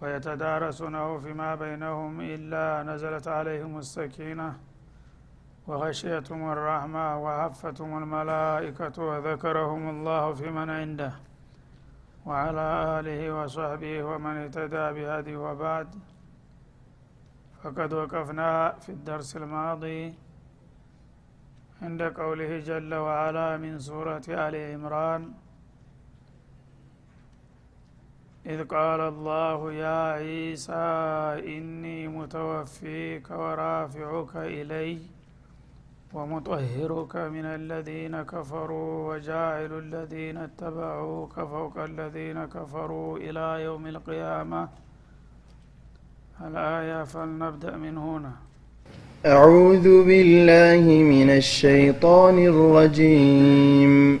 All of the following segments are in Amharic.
ويتدارسونه فيما بينهم إلا نزلت عليهم السكينة وغشيتهم الرحمة وحفتهم الملائكة وذكرهم الله في من عنده وعلى آله وصحبه ومن اهتدى بهذه وبعد. فقد وقفنا في الدرس الماضي عند قوله جل وعلا من سورة آل عمران إذ قال الله يا عيسى إني متوفيك ورافعك إلي ومطهرك من الذين كفروا وجاعل الذين اتبعوك فوق الذين كفروا إلى يوم القيامة. الآية فلنبدأ من هنا. أعوذ بالله من الشيطان الرجيم.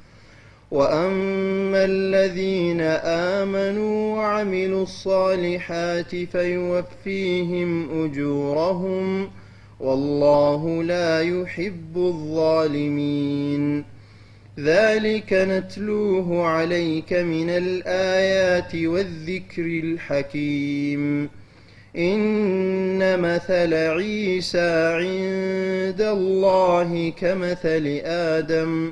وأما الذين آمنوا وعملوا الصالحات فيوفيهم أجورهم والله لا يحب الظالمين ذلك نتلوه عليك من الآيات والذكر الحكيم إن مثل عيسى عند الله كمثل آدم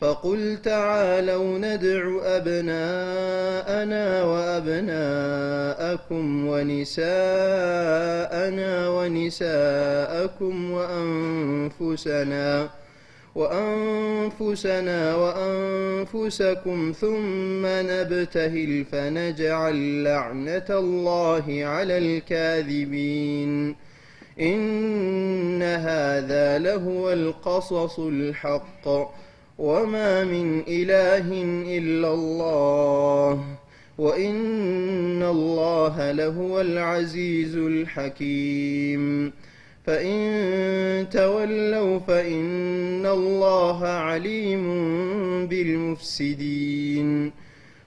فقل تعالوا ندع أبناءنا وأبناءكم ونساءنا ونساءكم وأنفسنا وأنفسنا وأنفسكم ثم نبتهل فنجعل لعنة الله على الكاذبين إن هذا لهو القصص الحق وما من إله إلا الله وإن الله لهو العزيز الحكيم فإن تولوا فإن الله عليم بالمفسدين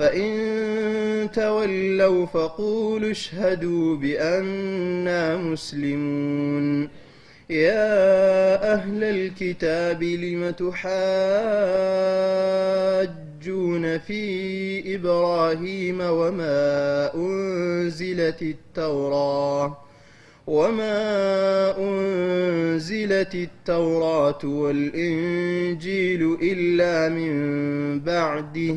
فإن تولوا فقولوا اشهدوا بأننا مسلمون يا أهل الكتاب لم تحاجون في إبراهيم وما أنزلت التوراة وما أنزلت التوراة والإنجيل إلا من بعده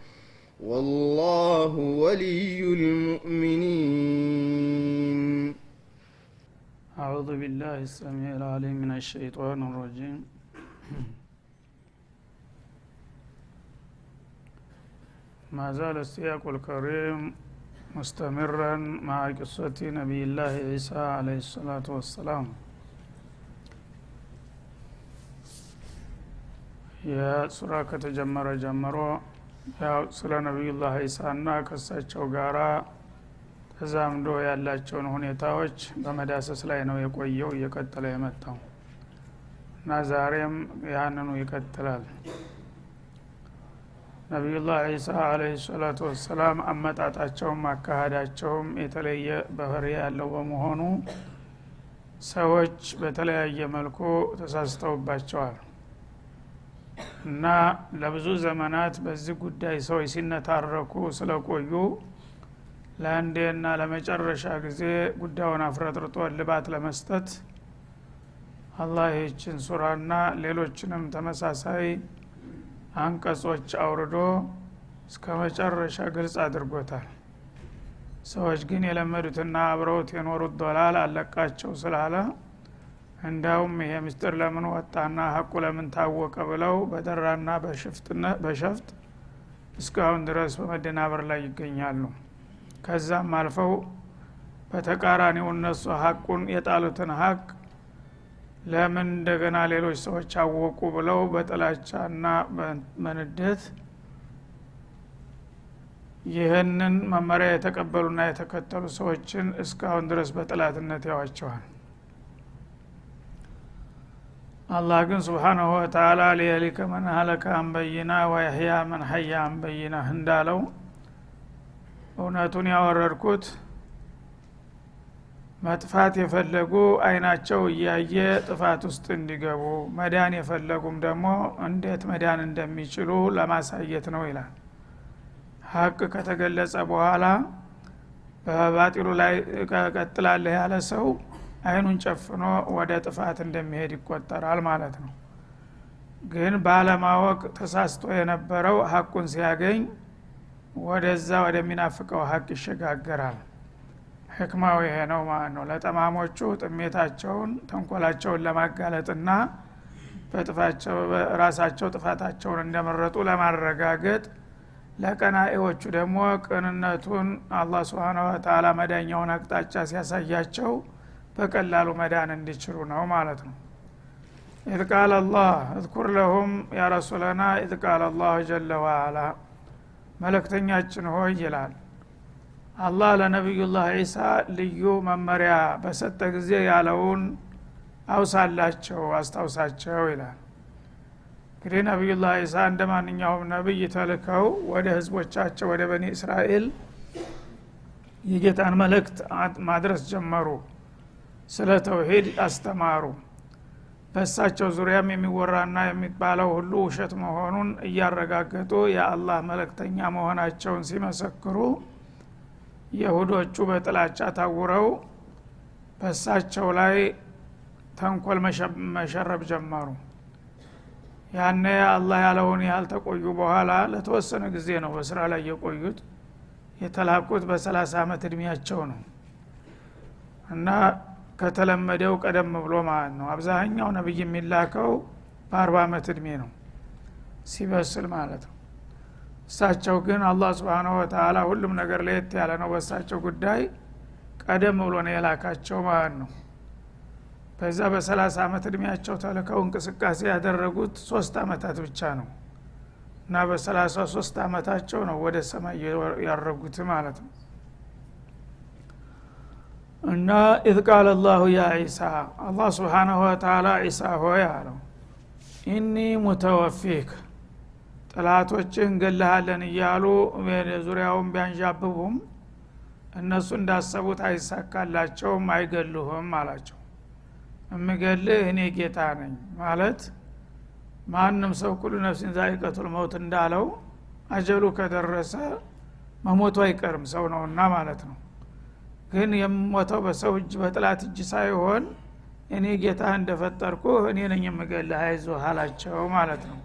والله ولي المؤمنين. أعوذ بالله السميع العليم من الشيطان الرجيم. ما زال السياق الكريم مستمرا مع قصة نبي الله عيسى عليه الصلاة والسلام. يا سورة كتجمر جمرو. ያው ስለ ነቢዩላህ ዒሳና ከሳቸው ጋራ ተዛምዶ ያላቸውን ሁኔታዎች በመዳሰስ ላይ ነው የቆየው እየቀጠለ የመጣው እና ዛሬም ያንኑ ይቀጥላል። ነቢዩላህ ዒሳ አለህ ሰላቱ ወሰላም አመጣጣቸውም አካሃዳቸውም የተለየ ባህሪ ያለው በመሆኑ ሰዎች በተለያየ መልኩ ተሳስተውባቸዋል እና ለብዙ ዘመናት በዚህ ጉዳይ ሰዎች ሲነታረኩ ስለቆዩ ለአንዴና ለመጨረሻ ጊዜ ጉዳዩን አፍረጥርጦ ልባት ለመስጠት አላህ ይህችን ሱራና ሌሎችንም ተመሳሳይ አንቀጾች አውርዶ እስከ መጨረሻ ግልጽ አድርጎታል። ሰዎች ግን የለመዱትና አብረውት የኖሩት ዶላል አለቃቸው ስላለ እንዳውም ይሄ ምስጢር ለምን ወጣና ሀቁ ለምን ታወቀ ብለው በደራና በሸፍጥ እስካሁን ድረስ በመደናበር ላይ ይገኛሉ። ከዛም አልፈው በተቃራኒው እነሱ ሀቁን የጣሉትን ሀቅ ለምን እንደገና ሌሎች ሰዎች አወቁ ብለው በጥላቻና በንደት ይህንን መመሪያ የተቀበሉና የተከተሉ ሰዎችን እስካሁን ድረስ በጥላትነት ያዋቸዋል አላህ ግን ስብሓናሁ ወተላ ሊየሊከ መን ሀለከ አንበይና ወያህያ መን ሀያ አንበይና እንዳለው እውነቱን ያወረድኩት መጥፋት የፈለጉ አይናቸው እያየ ጥፋት ውስጥ እንዲገቡ መዳን የፈለጉም ደግሞ እንዴት መዳን እንደሚችሉ ለማሳየት ነው ይላል። ሀቅ ከተገለጸ በኋላ በባጢሉ ላይ ቀጥላለህ ያለ ሰው አይኑን ጨፍኖ ወደ ጥፋት እንደሚሄድ ይቆጠራል ማለት ነው። ግን ባለማወቅ ተሳስቶ የነበረው ሀቁን ሲያገኝ ወደዛ ወደሚናፍቀው ሀቅ ይሸጋገራል። ህክማው ይሄ ነው ማለት ነው። ለጠማሞቹ ጥመታቸውን ተንኮላቸውን ለማጋለጥና በጥፋታቸው ራሳቸው ጥፋታቸውን እንደመረጡ ለማረጋገጥ ለቀናኤዎቹ ደግሞ ቅንነቱን አላህ سبحانه وتعالى መዳኛውን አቅጣጫ ሲያሳያቸው በቀላሉ መዳን እንዲችሉ ነው ማለት ነው። إذ قال الله اذكر لهم يا رسولنا إذ قال الله جل وعلا መለክተኛችን ሆይ ይላል። አላህ ለነቢዩላህ ዒሳ ልዩ መመሪያ በሰጠ ጊዜ ያለውን አውሳላቸው አስታውሳቸው ይላል። እንግዲህ ነቢዩላህ ዒሳ እንደ ማንኛውም ነቢይ ተልከው ወደ ህዝቦቻቸው ወደ በኒ እስራኤል የጌታን መልእክት ማድረስ ጀመሩ ስለ ተውሂድ አስተማሩ። በእሳቸው ዙሪያም የሚወራና የሚባለው ሁሉ ውሸት መሆኑን እያረጋገጡ የአላህ መለክተኛ መሆናቸውን ሲመሰክሩ የሁዶቹ በጥላቻ ታውረው በእሳቸው ላይ ተንኮል መሸረብ ጀመሩ። ያነ አላህ ያለውን ያህል ተቆዩ በኋላ ለተወሰነ ጊዜ ነው በስራ ላይ የቆዩት። የተላኩት በሰላሳ አመት እድሜያቸው ነው። እና ከተለመደው ቀደም ብሎ ማለት ነው። አብዛኛው ነብይ የሚላከው በአርባ አመት እድሜ ነው ሲበስል ማለት ነው። እሳቸው ግን አላህ ስብንሁ ወተላ ሁሉም ነገር ለየት ያለ ነው። በእሳቸው ጉዳይ ቀደም ብሎ ነው የላካቸው ማለት ነው። በዛ በሰላሳ አመት እድሜያቸው ተልከው እንቅስቃሴ ያደረጉት ሶስት አመታት ብቻ ነው። እና በሰላሳ ሶስት አመታቸው ነው ወደ ሰማይ ያረጉት ማለት ነው እና إذ قال الله يا عيسى አላህ سبحانه وتعالى ዒሳ ሆይ አለው። إني متوفيك ጠላቶችህ እንገልሃለን እያሉ ዙሪያውን ቢያንዣብቡም እነሱ እንዳሰቡት አይሳካላቸውም አይገሉህም አላቸው። እምገልህ እኔ ጌታ ነኝ ማለት ማንም ሰው كل نفس ذائقة الموت እንዳለው አጀሉ ከደረሰ መሞቱ አይቀርም ሰው ነውና ማለት ነው ግን የምሞተው በሰው እጅ በጥላት እጅ ሳይሆን እኔ ጌታ እንደፈጠርኩ እኔ ነኝ የምገልህ አይዞህ አላቸው ማለት ነው።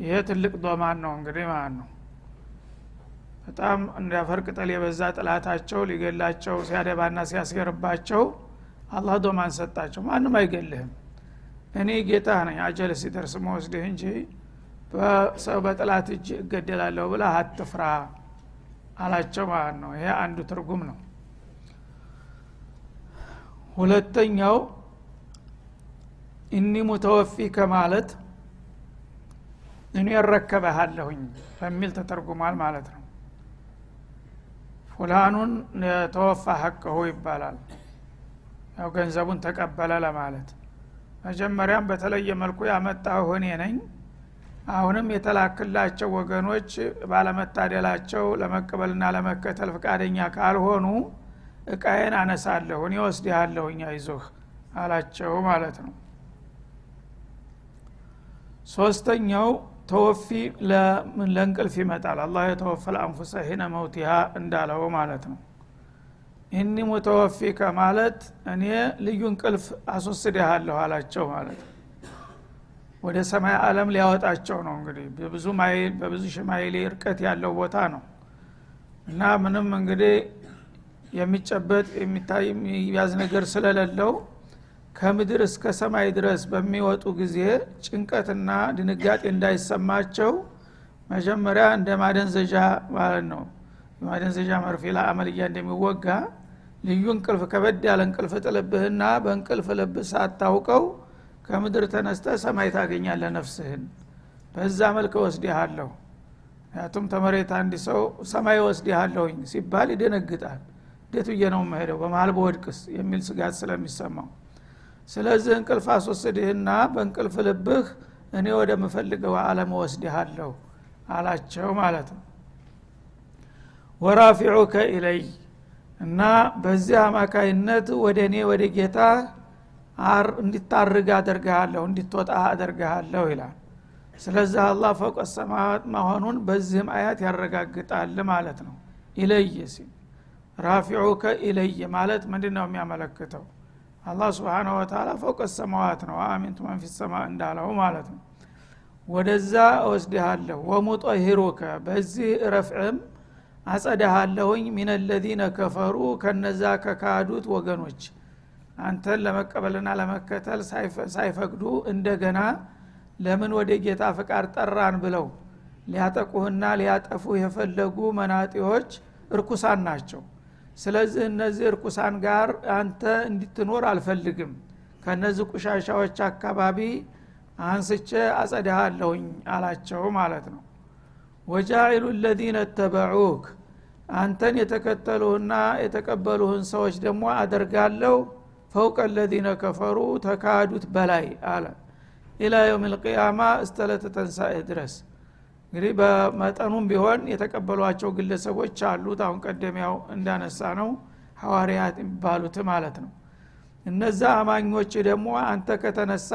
ይሄ ትልቅ ዶማን ነው እንግዲህ ማለት ነው። በጣም እንዳፈር ቅጠል የበዛ ጥላታቸው ሊገላቸው ሲያደባና ሲያስገርባቸው አላህ ዶማን ሰጣቸው። ማንም አይገልህም። እኔ ጌታ ነኝ። አጀል ሲደርስ መወስድህ እንጂ በሰው በጥላት እጅ እገደላለሁ ብላ አትፍራ አላቸው ማለት ነው። ይሄ አንዱ ትርጉም ነው ሁለተኛው እኒ ሙተወፊከ ማለት እኔ እረከበሃለሁኝ በሚል ተተርጉሟል ማለት ነው። ፉላኑን ተወፋ ሀቅሁ ይባላል። ያው ገንዘቡን ተቀበለ ለማለት። መጀመሪያም በተለየ መልኩ ያመጣሁ እኔ ነኝ። አሁንም የተላክላቸው ወገኖች ባለመታደላቸው ለመቀበልና ለመከተል ፍቃደኛ ካልሆኑ እቃዬን አነሳለሁ እኔ ወስድሃለሁኝ አይዞህ አላቸው ማለት ነው። ሶስተኛው ተወፊ ለእንቅልፍ ይመጣል። አላህ የተወፈለ አንፉሰ ሂነ መውቲሃ እንዳለው ማለት ነው። እኒ ሙተወፊከ ማለት እኔ ልዩ እንቅልፍ አስወስድሃለሁ አላቸው ማለት ነው። ወደ ሰማይ አለም ሊያወጣቸው ነው እንግዲህ። በብዙ ማይል በብዙ ሺህ ማይል እርቀት ያለው ቦታ ነው። እና ምንም እንግዲህ የሚጨበጥ የሚታይ የሚያዝ ነገር ስለሌለው ከምድር እስከ ሰማይ ድረስ በሚወጡ ጊዜ ጭንቀትና ድንጋጤ እንዳይሰማቸው መጀመሪያ እንደ ማደንዘዣ ማለት ነው። የማደንዘዣ መርፌ ለአመልያ እንደሚወጋ ልዩ እንቅልፍ ከበድ ያለ እንቅልፍ ጥልብህና በእንቅልፍ ልብህ ሳታውቀው ከምድር ተነስተ ሰማይ ታገኛለ ነፍስህን። በዛ መልክ ወስዲሃለሁ ምክንያቱም ተመሬት አንድ ሰው ሰማይ ወስዲሃለሁኝ ሲባል ይደነግጣል እንዴት ብዬ ነው መሄደው በመሀል በወድቅስ የሚል ስጋት ስለሚሰማው። ስለዚህ እንቅልፍ አስወስድህና በእንቅልፍ ልብህ እኔ ወደምፈልገው አለም ወስድሃለሁ አላቸው ማለት ነው። ወራፊዑከ ኢለይ እና በዚህ አማካይነት ወደ እኔ ወደ ጌታ እንዲታርግ አደርግሃለሁ እንዲትወጣ አደርግሃለሁ ይላል። ስለዚህ አላህ ፈውቀ ሰማዋት መሆኑን በዚህም አያት ያረጋግጣል ማለት ነው። ኢለይ ሲል ራፊዑከ ኢለይ ማለት ምንድ ነው የሚያመለክተው? አላህ ስብሓነ ወተላ ፈውቀ ሰማዋት ነው። አሚንቱ መን ፊ ሰማ እንዳለው ማለት ነው። ወደዛ እወስድሃለሁ። ወሙጠሂሩከ በዚህ ረፍዕም አጸዳሃለሁኝ ሚን ለዚነ ከፈሩ ከነዛ ከካዱት ወገኖች አንተን ለመቀበልና ለመከተል ሳይፈቅዱ እንደገና ለምን ወደ ጌታ ፍቃድ ጠራን ብለው ሊያጠቁህና ሊያጠፉህ የፈለጉ መናጢዎች እርኩሳን ናቸው ስለዚህ እነዚህ እርኩሳን ጋር አንተ እንድትኖር አልፈልግም። ከነዚህ ቁሻሻዎች አካባቢ አንስቼ አጸዳሃለሁኝ አላቸው ማለት ነው። ወጃኢሉ ለዚነ ተበዑክ አንተን የተከተሉህና የተቀበሉህን ሰዎች ደግሞ አደርጋለሁ። ፈውቀ ለዚነ ከፈሩ ተካዱት በላይ አለ። ኢላ የውም ልቅያማ እስተለተ ተንሳኤ ድረስ እንግዲህ በመጠኑም ቢሆን የተቀበሏቸው ግለሰቦች አሉት። አሁን ቀደሚያው እንዳነሳ ነው ሐዋርያት የሚባሉት ማለት ነው። እነዛ አማኞች ደግሞ አንተ ከተነሳ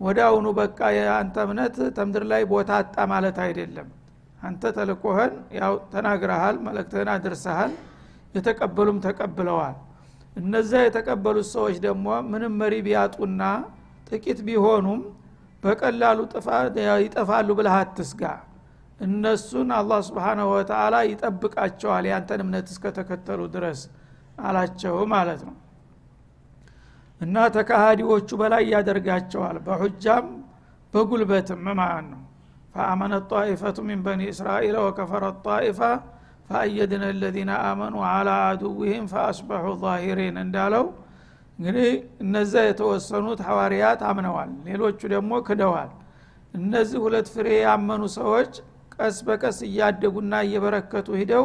ወደ አሁኑ በቃ የአንተ እምነት ተምድር ላይ ቦታ አጣ ማለት አይደለም። አንተ ተልቆህን ያው ተናግረሃል መለክትህን አድርሰሃል የተቀበሉም ተቀብለዋል። እነዛ የተቀበሉት ሰዎች ደግሞ ምንም መሪ ቢያጡና ጥቂት ቢሆኑም በቀላሉ ይጠፋሉ ብለህ አትስጋ እነሱን አላህ ስብሓናሁ ወተላ ይጠብቃቸዋል ያንተን እምነት እስከተከተሉ ድረስ አላቸው ማለት ነው። እና ተካሃዲዎቹ በላይ ያደርጋቸዋል በሁጃም በጉልበትም ማለት ነው። ፈአመነ ጣኢፈቱ ሚን በኒ እስራኤል ወከፈረ ጣኢፋ ፈአየድነ ለዚነ አመኑ አላ አዱዊህም ፈአስበሑ ዛሂሪን እንዳለው እንግዲህ እነዛ የተወሰኑት ሐዋርያት አምነዋል ሌሎቹ ደግሞ ክደዋል። እነዚህ ሁለት ፍሬ ያመኑ ሰዎች ቀስ በቀስ እያደጉና እየበረከቱ ሂደው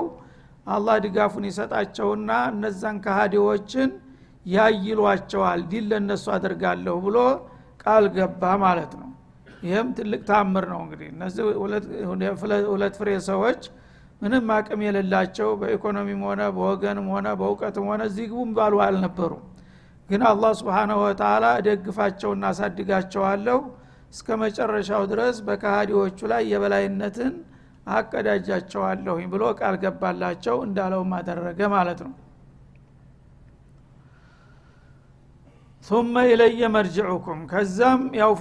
አላህ ድጋፉን ይሰጣቸውና እነዛን ከሃዲዎችን ያይሏቸዋል ዲል ለእነሱ አደርጋለሁ ብሎ ቃል ገባ ማለት ነው። ይህም ትልቅ ታምር ነው እንግዲህ። እነዚህ ሁለት ፍሬ ሰዎች ምንም አቅም የሌላቸው በኢኮኖሚም ሆነ በወገንም ሆነ በእውቀትም ሆነ እዚህ ግቡም ባሉ አልነበሩም ግን አላህ ስብሓናሁ ወተላ እደግፋቸውና አሳድጋቸዋለሁ። እስከ መጨረሻው ድረስ በካሃዲዎቹ ላይ የበላይነትን አቀዳጃቸዋለሁኝ ብሎ ቃል ገባላቸው እንዳለውም አደረገ ማለት ነው። ثم ኢለየ መርጅዑኩም ከዛም ያው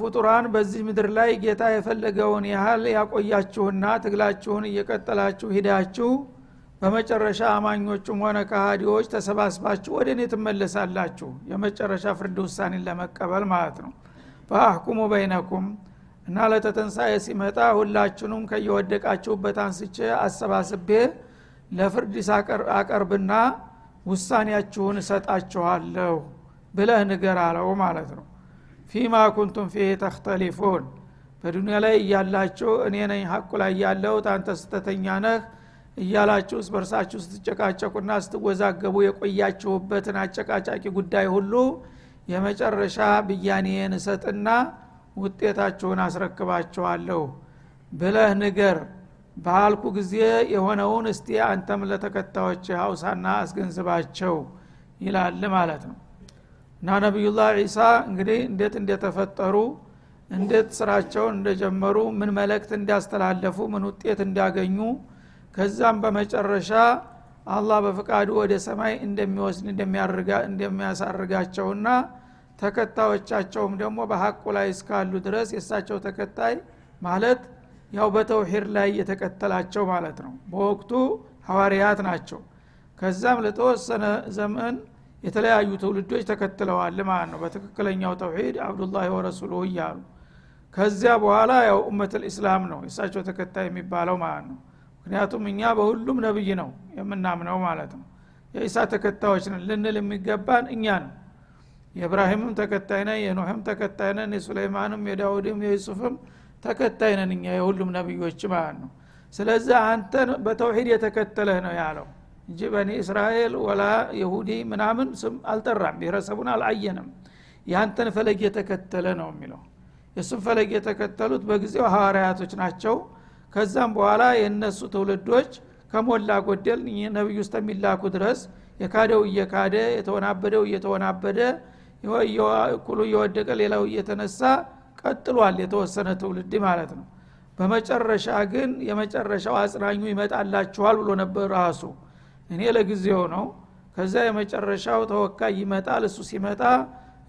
በዚህ ምድር ላይ ጌታ የፈለገውን ያህል ያቆያችሁና ትግላችሁን እየቀጠላችሁ ሂዳችሁ በመጨረሻ አማኞቹም ሆነ ከሃዲዎች ተሰባስባችሁ ወደ እኔ ትመለሳላችሁ። የመጨረሻ ፍርድ ውሳኔን ለመቀበል ማለት ነው። ፈአሕኩሙ በይነኩም እና ለተተንሳኤ ሲመጣ ሁላችሁንም ከየወደቃችሁበት አንስቼ አሰባስቤ ለፍርድ አቀርብና ውሳኔያችሁን እሰጣችኋለሁ ብለህ ንገር አለው ማለት ነው። ፊማ ኩንቱም ፊህ ተክተሊፉን በዱኒያ ላይ እያላችሁ እኔ ነኝ ሀቁ ላይ ያለው ታንተ ስተተኛ ነህ እያላችሁ በርሳችሁ ስትጨቃጨቁና ስትወዛገቡ የቆያችሁበትን አጨቃጫቂ ጉዳይ ሁሉ የመጨረሻ ብያኔን እሰጥና ውጤታችሁን አስረክባችኋለሁ። ብለህ ንገር። ባልኩ ጊዜ የሆነውን እስቲ አንተም ለተከታዮች ሀውሳና አስገንዝባቸው ይላል ማለት ነው። እና ነቢዩላህ ዒሳ እንግዲህ እንዴት እንደተፈጠሩ እንዴት ስራቸውን እንደጀመሩ ምን መልእክት እንዲያስተላለፉ ምን ውጤት እንዲያገኙ ከዛም በመጨረሻ አላህ በፍቃዱ ወደ ሰማይ እንደሚወስድ እንደሚያሳርጋቸውና ተከታዮቻቸውም ደግሞ በሀቁ ላይ እስካሉ ድረስ የእሳቸው ተከታይ ማለት ያው በተውሂድ ላይ የተከተላቸው ማለት ነው። በወቅቱ ሐዋርያት ናቸው። ከዛም ለተወሰነ ዘመን የተለያዩ ትውልዶች ተከትለዋል ማለት ነው። በትክክለኛው ተውሂድ አብዱላህ ወረሱሉሁ እያሉ ከዚያ በኋላ ያው ኡመት ልእስላም ነው የእሳቸው ተከታይ የሚባለው ማለት ነው ምክንያቱም እኛ በሁሉም ነብይ ነው የምናምነው ማለት ነው። የኢሳ ተከታዮች ነን ልንል የሚገባን እኛ ነው የእብራሂምም ተከታይ ነን የኖህም ተከታይ ነን የሱለይማንም የዳውድም የዩሱፍም ተከታይ ነን እኛ የሁሉም ነቢዮች ማለት ነው። ስለዚህ አንተን በተውሂድ የተከተለህ ነው ያለው እንጂ በኒ እስራኤል ወላ የሁዲ ምናምን ስም አልጠራም ብሔረሰቡን አልአየንም ያንተን ፈለግ የተከተለ ነው የሚለው። የእሱም ፈለግ የተከተሉት በጊዜው ሐዋርያቶች ናቸው ከዛም በኋላ የእነሱ ትውልዶች ከሞላ ጎደል ነቢዩ ውስጥ የሚላኩ ድረስ የካደው እየካደ የተወናበደው እየተወናበደ እኩሉ እየወደቀ ሌላው እየተነሳ ቀጥሏል የተወሰነ ትውልድ ማለት ነው። በመጨረሻ ግን የመጨረሻው አጽናኙ ይመጣላችኋል ብሎ ነበር ራሱ። እኔ ለጊዜው ነው። ከዛ የመጨረሻው ተወካይ ይመጣል እሱ ሲመጣ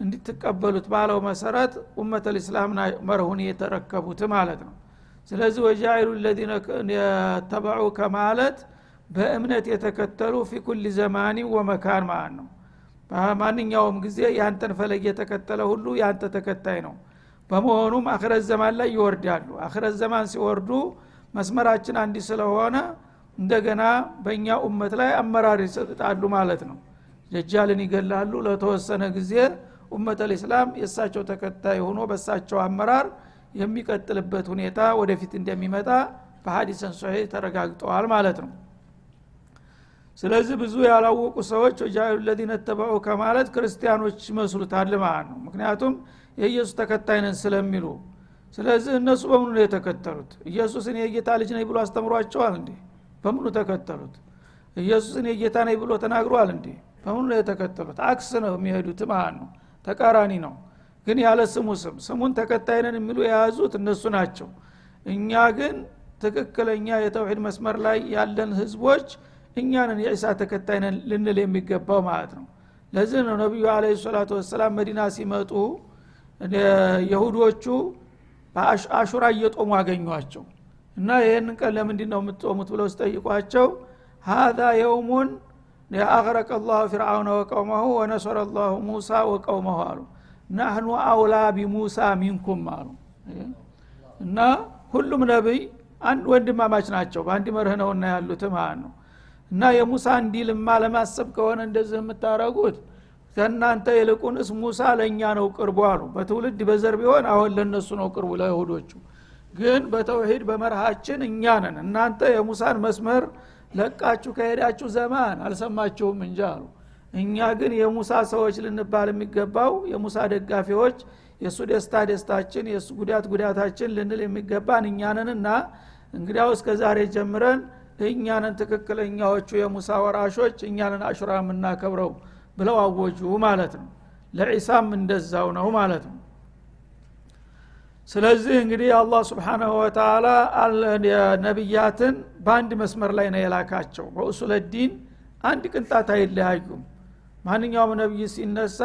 እንድትቀበሉት ባለው መሰረት ኡመት ልእስላም መርሁን የተረከቡት ማለት ነው ስለዚህ ወጃይሉ ለዚነ የተበዑ ከማለት በእምነት የተከተሉ ፊ ኩል ዘማኒ ወመካን ማለት ነው። በማንኛውም ጊዜ ያንተን ፈለግ የተከተለ ሁሉ ያንተ ተከታይ ነው። በመሆኑም አክረት ዘማን ላይ ይወርዳሉ። አክረት ዘማን ሲወርዱ መስመራችን አንዲ ስለሆነ እንደገና በእኛ ኡመት ላይ አመራር ይሰጣሉ ማለት ነው። ደጃልን ይገላሉ። ለተወሰነ ጊዜ ኡመት ልእስላም የእሳቸው ተከታይ ሆኖ በእሳቸው አመራር የሚቀጥልበት ሁኔታ ወደፊት እንደሚመጣ በሀዲሰን ሶሄ ተረጋግጠዋል ማለት ነው። ስለዚህ ብዙ ያላወቁ ሰዎች ወጃሉ ለዚነ ተበዑ ከማለት ክርስቲያኖች ይመስሉታል ማለት ነው። ምክንያቱም የኢየሱስ ተከታይ ስለሚሉ። ስለዚህ እነሱ በምኑ ነው የተከተሉት። ኢየሱስን የጌታ ልጅ ነኝ ብሎ አስተምሯቸዋል እንዴ? በምኑ ተከተሉት። ኢየሱስን የጌታ ነኝ ብሎ ተናግሯል እንዴ? በምኑ ነው የተከተሉት። አክስ ነው የሚሄዱት ማለት ነው። ተቃራኒ ነው ግን ያለ ስሙ ስም ስሙን ተከታይነን የሚሉ የያዙት እነሱ ናቸው። እኛ ግን ትክክለኛ የተውሂድ መስመር ላይ ያለን ህዝቦች እኛንን የዒሳ ተከታይነን ልንል የሚገባው ማለት ነው። ለዚህ ነው ነቢዩ አለ ሰላቱ ወሰላም መዲና ሲመጡ የሁዶቹ አሹራ እየጦሙ አገኟቸው። እና ይህን ቀን ለምንድ ነው የምትጦሙት ብለው ሲጠይቋቸው ሀዛ የውሙን አቅረቀ ላሁ ፊርአውነ ወቀውመሁ ወነሰረ ላሁ ሙሳ ወቀውመሁ አሉ ናህኑ አውላ ቢሙሳ ሚንኩም አሉ። እና ሁሉም ነቢይ አንድ ወንድማማች ናቸው። በአንድ መርህ ነውና ያሉት ማለት ነው። እና የሙሳ እንዲልማ ለማሰብ ከሆነ እንደዚህ የምታረጉት ከእናንተ ይልቁንስ ሙሳ ለእኛ ነው ቅርቡ አሉ። በትውልድ በዘር ቢሆን አሁን ለእነሱ ነው ቅርቡ ለይሁዶቹ። ግን በተውሂድ በመርሃችን እኛ ነን። እናንተ የሙሳን መስመር ለቃችሁ ከሄዳችሁ ዘማን አልሰማችሁም እንጂ አሉ እኛ ግን የሙሳ ሰዎች ልንባል የሚገባው የሙሳ ደጋፊዎች የእሱ ደስታ ደስታችን የእሱ ጉዳት ጉዳታችን ልንል የሚገባን እኛንንና እንግዲያው እስከ ዛሬ ጀምረን እኛንን ትክክለኛዎቹ የሙሳ ወራሾች እኛንን አሹራ የምናከብረው ብለው አወጁ ማለት ነው። ለዒሳም እንደዛው ነው ማለት ነው። ስለዚህ እንግዲህ አላህ ስብሓናሁ ወተላ ነቢያትን በአንድ መስመር ላይ ነው የላካቸው። በኡሱለ ዲን አንድ ቅንጣት አይለያዩም ማንኛውም ነቢይ ሲነሳ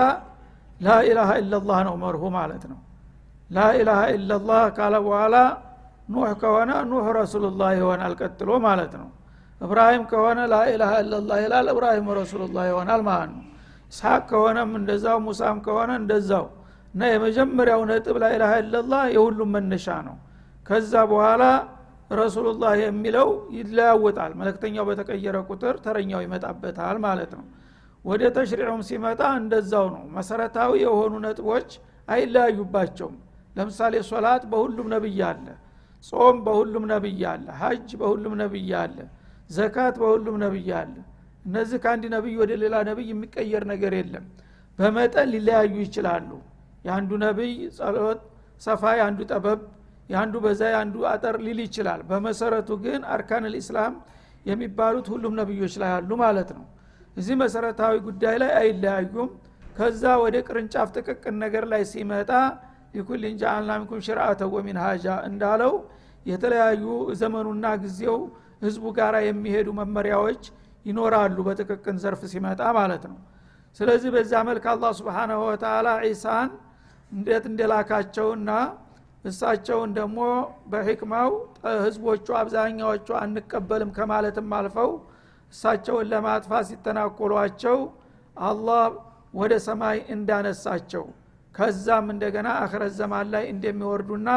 ላኢላሃ ኢላላህ ነው መርሁ ማለት ነው። ላኢላሃ ኢላላህ ካለ በኋላ ኑህ ከሆነ ኑህ ረሱሉላህ ይሆናል ቀጥሎ ማለት ነው። እብራሂም ከሆነ ላኢላሃ ኢላላህ ይላል እብራሂም ረሱሉላህ ይሆናል ማለት ነው። ኢስሐቅ ከሆነም እንደዛው ሙሳም ከሆነ እንደዛው እና የመጀመሪያው ነጥብ ላኢላሃ ኢላላህ የሁሉም መነሻ ነው። ከዛ በኋላ ረሱሉላህ የሚለው ይለያወጣል መለክተኛው በተቀየረ ቁጥር ተረኛው ይመጣበታል ማለት ነው ወደ ተሽሪዑም ሲመጣ እንደዛው ነው። መሰረታዊ የሆኑ ነጥቦች አይለያዩባቸውም። ለምሳሌ ሶላት በሁሉም ነብይ አለ ጾም በሁሉም ነብይ አለ ሀጅ በሁሉም ነብይ አለ ዘካት በሁሉም ነብይ አለ። እነዚህ ከአንድ ነብይ ወደ ሌላ ነብይ የሚቀየር ነገር የለም። በመጠን ሊለያዩ ይችላሉ። የአንዱ ነብይ ጸሎት ሰፋ የአንዱ ጠበብ የአንዱ በዛ የአንዱ አጠር ሊል ይችላል። በመሰረቱ ግን አርካን ልእስላም የሚባሉት ሁሉም ነብዮች ላይ አሉ ማለት ነው እዚህ መሰረታዊ ጉዳይ ላይ አይለያዩም። ከዛ ወደ ቅርንጫፍ ጥቅቅን ነገር ላይ ሲመጣ ሊኩልን ጃአልና ሚንኩም ሽርአተ ወሚን ሀጃ እንዳለው የተለያዩ ዘመኑና ጊዜው ህዝቡ ጋር የሚሄዱ መመሪያዎች ይኖራሉ በጥቅቅን ዘርፍ ሲመጣ ማለት ነው። ስለዚህ በዛ መልክ አላህ ስብሓናሁ ወተላ ዒሳን እንዴት እንደላካቸውና እሳቸውን ደግሞ በሕክማው ህዝቦቹ አብዛኛዎቹ አንቀበልም ከማለትም አልፈው እሳቸውን ለማጥፋት ሲተናኮሏቸው አላህ ወደ ሰማይ እንዳነሳቸው ከዛም እንደገና አክረት ዘማን ላይ እንደሚወርዱና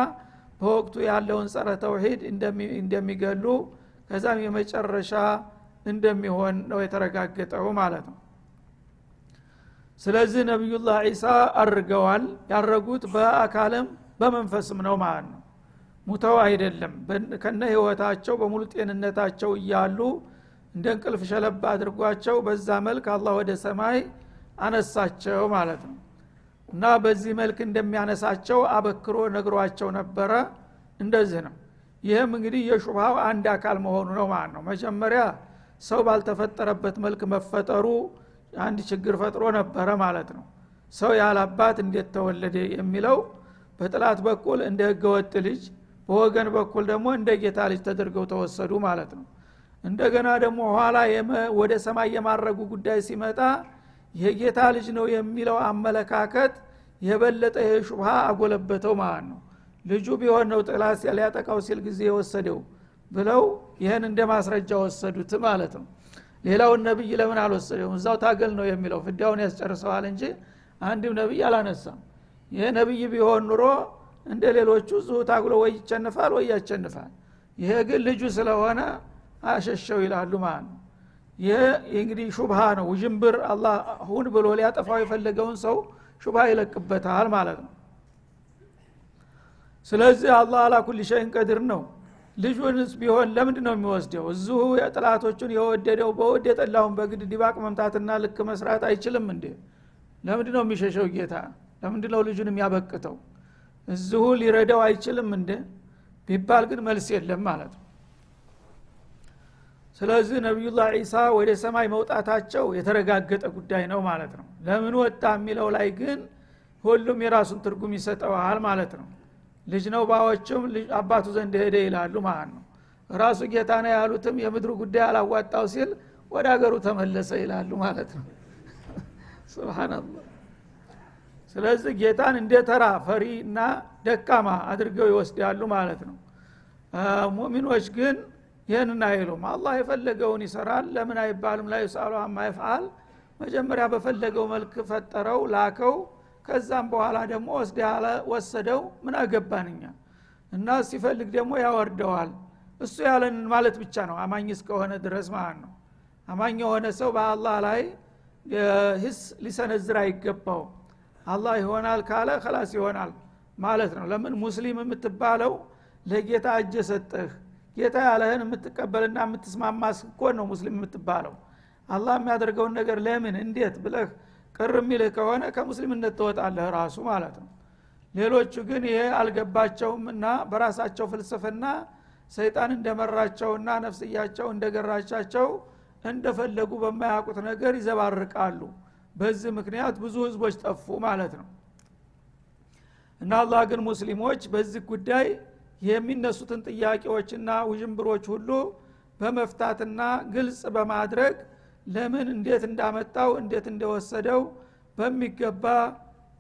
በወቅቱ ያለውን ጸረ ተውሂድ እንደሚገሉ ከዛም የመጨረሻ እንደሚሆን ነው የተረጋገጠው ማለት ነው። ስለዚህ ነቢዩላህ ዒሳ አርገዋል ያረጉት በአካልም በመንፈስም ነው ማለት ነው። ሙተው አይደለም። ከነ ህይወታቸው በሙሉ ጤንነታቸው እያሉ እንደ እንቅልፍ ሸለብ አድርጓቸው በዛ መልክ አላህ ወደ ሰማይ አነሳቸው ማለት ነው። እና በዚህ መልክ እንደሚያነሳቸው አበክሮ ነግሯቸው ነበረ። እንደዚህ ነው። ይህም እንግዲህ የሹብሃው አንድ አካል መሆኑ ነው ማለት ነው። መጀመሪያ ሰው ባልተፈጠረበት መልክ መፈጠሩ አንድ ችግር ፈጥሮ ነበረ ማለት ነው። ሰው ያላባት እንዴት ተወለደ የሚለው በጥላት በኩል እንደ ህገወጥ ልጅ በወገን በኩል ደግሞ እንደ ጌታ ልጅ ተደርገው ተወሰዱ ማለት ነው እንደገና ደግሞ ኋላ ወደ ሰማይ የማረጉ ጉዳይ ሲመጣ የጌታ ልጅ ነው የሚለው አመለካከት የበለጠ የሹብሃ አጎለበተው ማለት ነው። ልጁ ቢሆን ነው ጥላት ሊያጠቃው ሲል ጊዜ የወሰደው ብለው ይህን እንደ ማስረጃ ወሰዱት ማለት ነው። ሌላውን ነቢይ ለምን አልወሰደውም? እዛው ታገል ነው የሚለው ፍዳውን ያስጨርሰዋል እንጂ አንድም ነቢይ አላነሳም። ይህ ነቢይ ቢሆን ኑሮ እንደ ሌሎቹ ዙ ታግሎ ወይ ይቸንፋል ወይ ያቸንፋል። ይሄ ግን ልጁ ስለሆነ አሸሸው ይላሉ ማለት ነው ይህ እንግዲህ ሹብሃ ነው። ውዥንብር አላህ ሁን ብሎ ሊያጠፋው የፈለገውን ሰው ሹብሃ ይለቅበታል ማለት ነው። ስለዚህ አላ ኩል ሸይን ቀድር ነው። ልጁንስ ቢሆን ለምንድ ነው የሚወስደው? እዚሁ የጥላቶቹን የወደደው በወድ የጠላውን በግድ ዲባቅ መምታትና ልክ መስራት አይችልም እንዴ? ለምንድ ነው የሚሸሸው ጌታ? ለምንድ ነው ልጁን የሚያበቅተው? እዚሁ ሊረዳው አይችልም እንደ ቢባል ግን መልስ የለም ማለት ነው ስለዚህ ነቢዩላህ ዒሳ ወደ ሰማይ መውጣታቸው የተረጋገጠ ጉዳይ ነው ማለት ነው። ለምን ወጣ የሚለው ላይ ግን ሁሉም የራሱን ትርጉም ይሰጠዋል ማለት ነው። ልጅ ነው ባዎችም አባቱ ዘንድ ሄደ ይላሉ ማለት ነው። ራሱ ጌታ ነው ያሉትም የምድሩ ጉዳይ አላዋጣው ሲል ወደ ሀገሩ ተመለሰ ይላሉ ማለት ነው። ስብናላህ ስለዚህ ጌታን እንደ ተራ ፈሪ እና ደካማ አድርገው ይወስዳሉ ማለት ነው። ሙሚኖች ግን ይህንን አይሉም። አላህ የፈለገውን ይሰራል። ለምን አይባልም? ላይ ሳሉ አማ ይፍአል መጀመሪያ በፈለገው መልክ ፈጠረው ላከው። ከዛም በኋላ ደግሞ ወሰደው። ምን አገባንኛ እና ሲፈልግ ደግሞ ያወርደዋል። እሱ ያለንን ማለት ብቻ ነው። አማኝ እስከሆነ ድረስ ማለት ነው። አማኝ የሆነ ሰው በአላህ ላይ ህስ ሊሰነዝር አይገባውም። አላህ ይሆናል ካለ ከላስ ይሆናል ማለት ነው። ለምን ሙስሊም የምትባለው ለጌታ እጅ ሰጠህ ጌታ ያለህን የምትቀበልና የምትስማማ ስኮን ነው ሙስሊም የምትባለው። አላህ የሚያደርገውን ነገር ለምን እንዴት ብለህ ቅር የሚልህ ከሆነ ከሙስሊምነት ትወጣለህ ራሱ ማለት ነው። ሌሎቹ ግን ይሄ አልገባቸውም እና በራሳቸው ፍልስፍና ሰይጣን እንደመራቸውና ነፍስያቸው እንደገራቻቸው እንደፈለጉ በማያውቁት ነገር ይዘባርቃሉ። በዚህ ምክንያት ብዙ ህዝቦች ጠፉ ማለት ነው። እና አላህ ግን ሙስሊሞች በዚህ ጉዳይ የሚነሱትን ጥያቄዎችና ውዥንብሮች ሁሉ በመፍታትና ግልጽ በማድረግ ለምን እንዴት እንዳመጣው እንዴት እንደወሰደው በሚገባ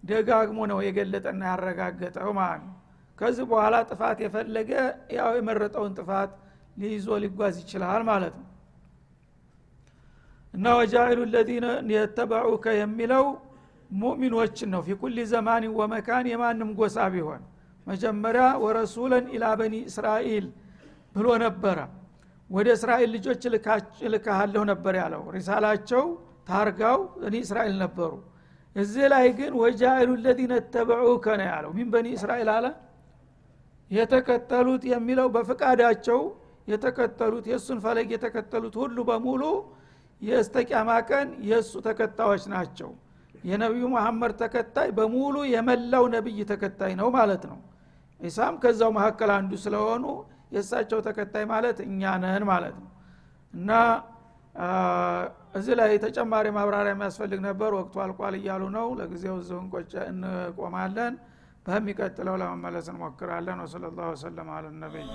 ደጋግሞ ነው የገለጠና ያረጋገጠው ማለት ነው። ከዚህ በኋላ ጥፋት የፈለገ ያው የመረጠውን ጥፋት ሊይዞ ሊጓዝ ይችላል ማለት ነው። እና ወጃኢሉ ለዚነ የተበዑከ የሚለው ሙእሚኖችን ነው። ፊ ኩል ዘማን ወመካን የማንም ጎሳ ቢሆን መጀመሪያ ወረሱለን ኢላ በኒ እስራኤል ብሎ ነበረ። ወደ እስራኤል ልጆች ልካሃለሁ ነበር ያለው። ሪሳላቸው ታርጋው እኒ እስራኤል ነበሩ። እዚህ ላይ ግን ወጃኢሉ ለዚነ ተበዑከ ነው ያለው። ሚን በኒ እስራኤል አለ። የተከተሉት የሚለው በፍቃዳቸው የተከተሉት የእሱን ፈለግ የተከተሉት ሁሉ በሙሉ የእስተቂያማ ቀን የእሱ ተከታዮች ናቸው። የነቢዩ መሐመድ ተከታይ በሙሉ የመላው ነቢይ ተከታይ ነው ማለት ነው ኢሳም ከዛው መካከል አንዱ ስለሆኑ የእሳቸው ተከታይ ማለት እኛ ነን ማለት ነው። እና እዚህ ላይ ተጨማሪ ማብራሪያ የሚያስፈልግ ነበር። ወቅቱ አልቋል እያሉ ነው። ለጊዜው እዚሁ እንቆማለን። በሚቀጥለው ለመመለስ እንሞክራለን። ወሰለ ላሁ ወሰለም አለ ነቢይ